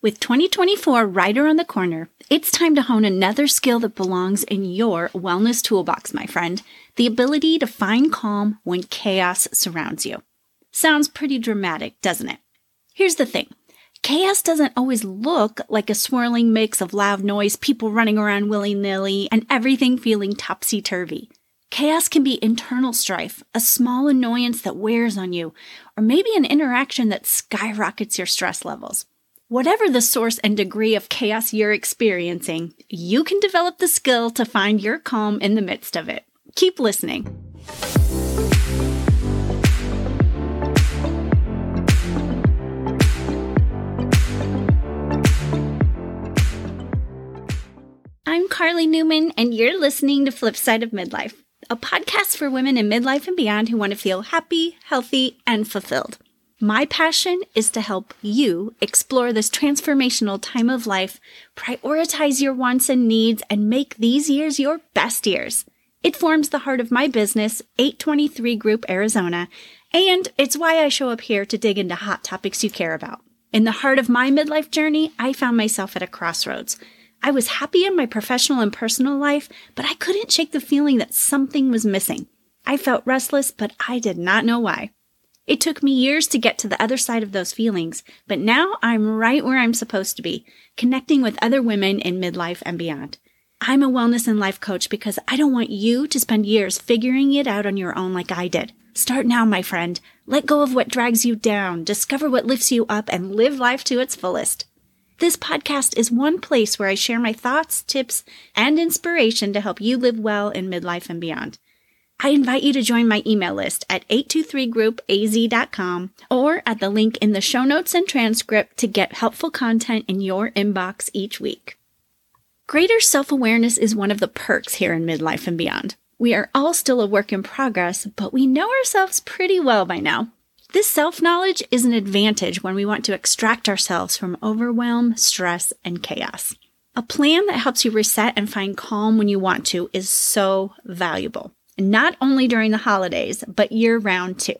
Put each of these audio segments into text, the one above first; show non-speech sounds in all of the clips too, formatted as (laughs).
With 2024 right around the corner, it's time to hone another skill that belongs in your wellness toolbox, my friend the ability to find calm when chaos surrounds you. Sounds pretty dramatic, doesn't it? Here's the thing chaos doesn't always look like a swirling mix of loud noise, people running around willy nilly, and everything feeling topsy turvy. Chaos can be internal strife, a small annoyance that wears on you, or maybe an interaction that skyrockets your stress levels. Whatever the source and degree of chaos you're experiencing, you can develop the skill to find your calm in the midst of it. Keep listening. I'm Carly Newman, and you're listening to Flipside of Midlife, a podcast for women in midlife and beyond who want to feel happy, healthy, and fulfilled. My passion is to help you explore this transformational time of life, prioritize your wants and needs, and make these years your best years. It forms the heart of my business, 823 Group Arizona, and it's why I show up here to dig into hot topics you care about. In the heart of my midlife journey, I found myself at a crossroads. I was happy in my professional and personal life, but I couldn't shake the feeling that something was missing. I felt restless, but I did not know why. It took me years to get to the other side of those feelings, but now I'm right where I'm supposed to be, connecting with other women in midlife and beyond. I'm a wellness and life coach because I don't want you to spend years figuring it out on your own like I did. Start now, my friend. Let go of what drags you down, discover what lifts you up, and live life to its fullest. This podcast is one place where I share my thoughts, tips, and inspiration to help you live well in midlife and beyond. I invite you to join my email list at 823groupaz.com or at the link in the show notes and transcript to get helpful content in your inbox each week. Greater self awareness is one of the perks here in midlife and beyond. We are all still a work in progress, but we know ourselves pretty well by now. This self knowledge is an advantage when we want to extract ourselves from overwhelm, stress, and chaos. A plan that helps you reset and find calm when you want to is so valuable not only during the holidays, but year round too.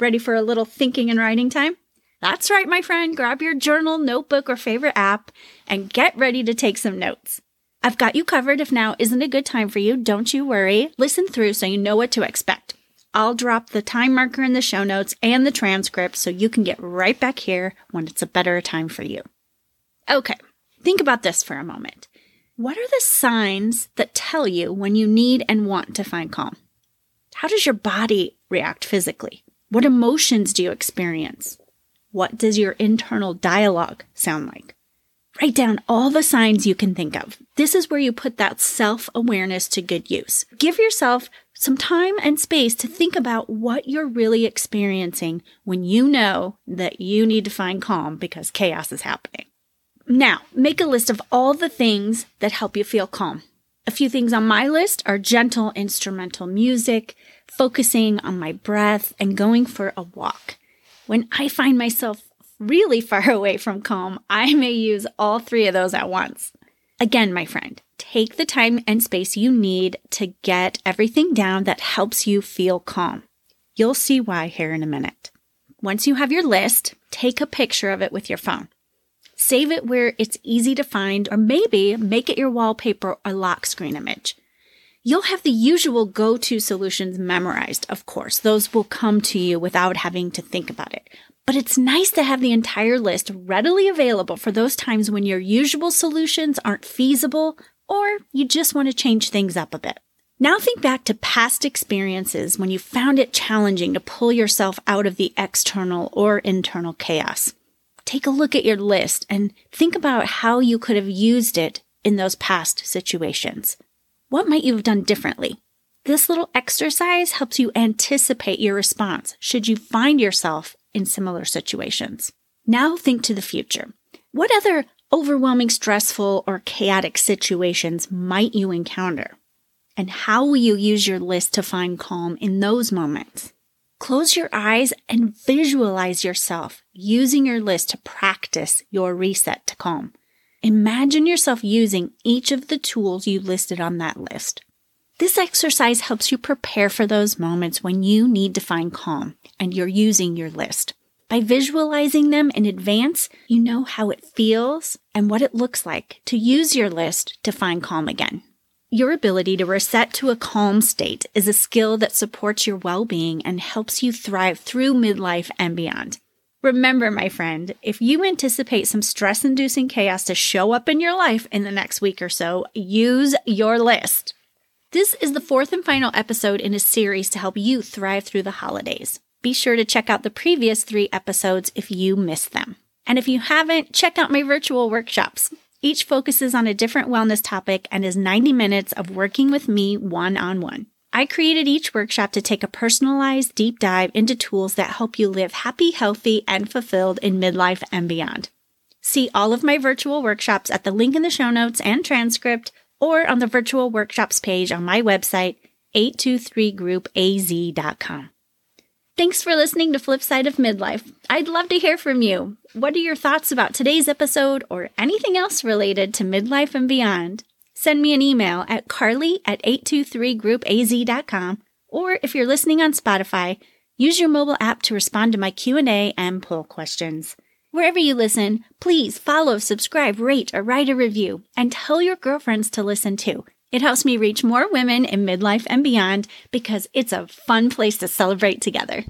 Ready for a little thinking and writing time? That's right, my friend. Grab your journal, notebook, or favorite app and get ready to take some notes. I've got you covered if now isn't a good time for you. Don't you worry. Listen through so you know what to expect. I'll drop the time marker in the show notes and the transcript so you can get right back here when it's a better time for you. Okay, think about this for a moment. What are the signs that tell you when you need and want to find calm? How does your body react physically? What emotions do you experience? What does your internal dialogue sound like? Write down all the signs you can think of. This is where you put that self awareness to good use. Give yourself some time and space to think about what you're really experiencing when you know that you need to find calm because chaos is happening. Now, make a list of all the things that help you feel calm. A few things on my list are gentle instrumental music, focusing on my breath, and going for a walk. When I find myself really (laughs) far away from calm, I may use all three of those at once. Again, my friend, take the time and space you need to get everything down that helps you feel calm. You'll see why here in a minute. Once you have your list, take a picture of it with your phone. Save it where it's easy to find, or maybe make it your wallpaper or lock screen image. You'll have the usual go to solutions memorized, of course. Those will come to you without having to think about it. But it's nice to have the entire list readily available for those times when your usual solutions aren't feasible or you just want to change things up a bit. Now think back to past experiences when you found it challenging to pull yourself out of the external or internal chaos take a look at your list and think about how you could have used it in those past situations. What might you have done differently? This little exercise helps you anticipate your response should you find yourself in similar situations. Now think to the future. What other overwhelming, stressful, or chaotic situations might you encounter? And how will you use your list to find calm in those moments? Close your eyes and visualize yourself using your list to practice your reset to calm. Imagine yourself using each of the tools you listed on that list. This exercise helps you prepare for those moments when you need to find calm and you're using your list. By visualizing them in advance, you know how it feels and what it looks like to use your list to find calm again. Your ability to reset to a calm state is a skill that supports your well being and helps you thrive through midlife and beyond. Remember, my friend, if you anticipate some stress inducing chaos to show up in your life in the next week or so, use your list. This is the fourth and final episode in a series to help you thrive through the holidays. Be sure to check out the previous three episodes if you missed them. And if you haven't, check out my virtual workshops. Each focuses on a different wellness topic and is 90 minutes of working with me one on one. I created each workshop to take a personalized deep dive into tools that help you live happy, healthy, and fulfilled in midlife and beyond. See all of my virtual workshops at the link in the show notes and transcript or on the virtual workshops page on my website, 823groupaz.com. Thanks for listening to Flipside of Midlife. I'd love to hear from you. What are your thoughts about today's episode or anything else related to midlife and beyond? Send me an email at carly at 823groupaz.com or if you're listening on Spotify, use your mobile app to respond to my Q&A and poll questions. Wherever you listen, please follow, subscribe, rate, or write a review, and tell your girlfriends to listen too. It helps me reach more women in midlife and beyond because it's a fun place to celebrate together.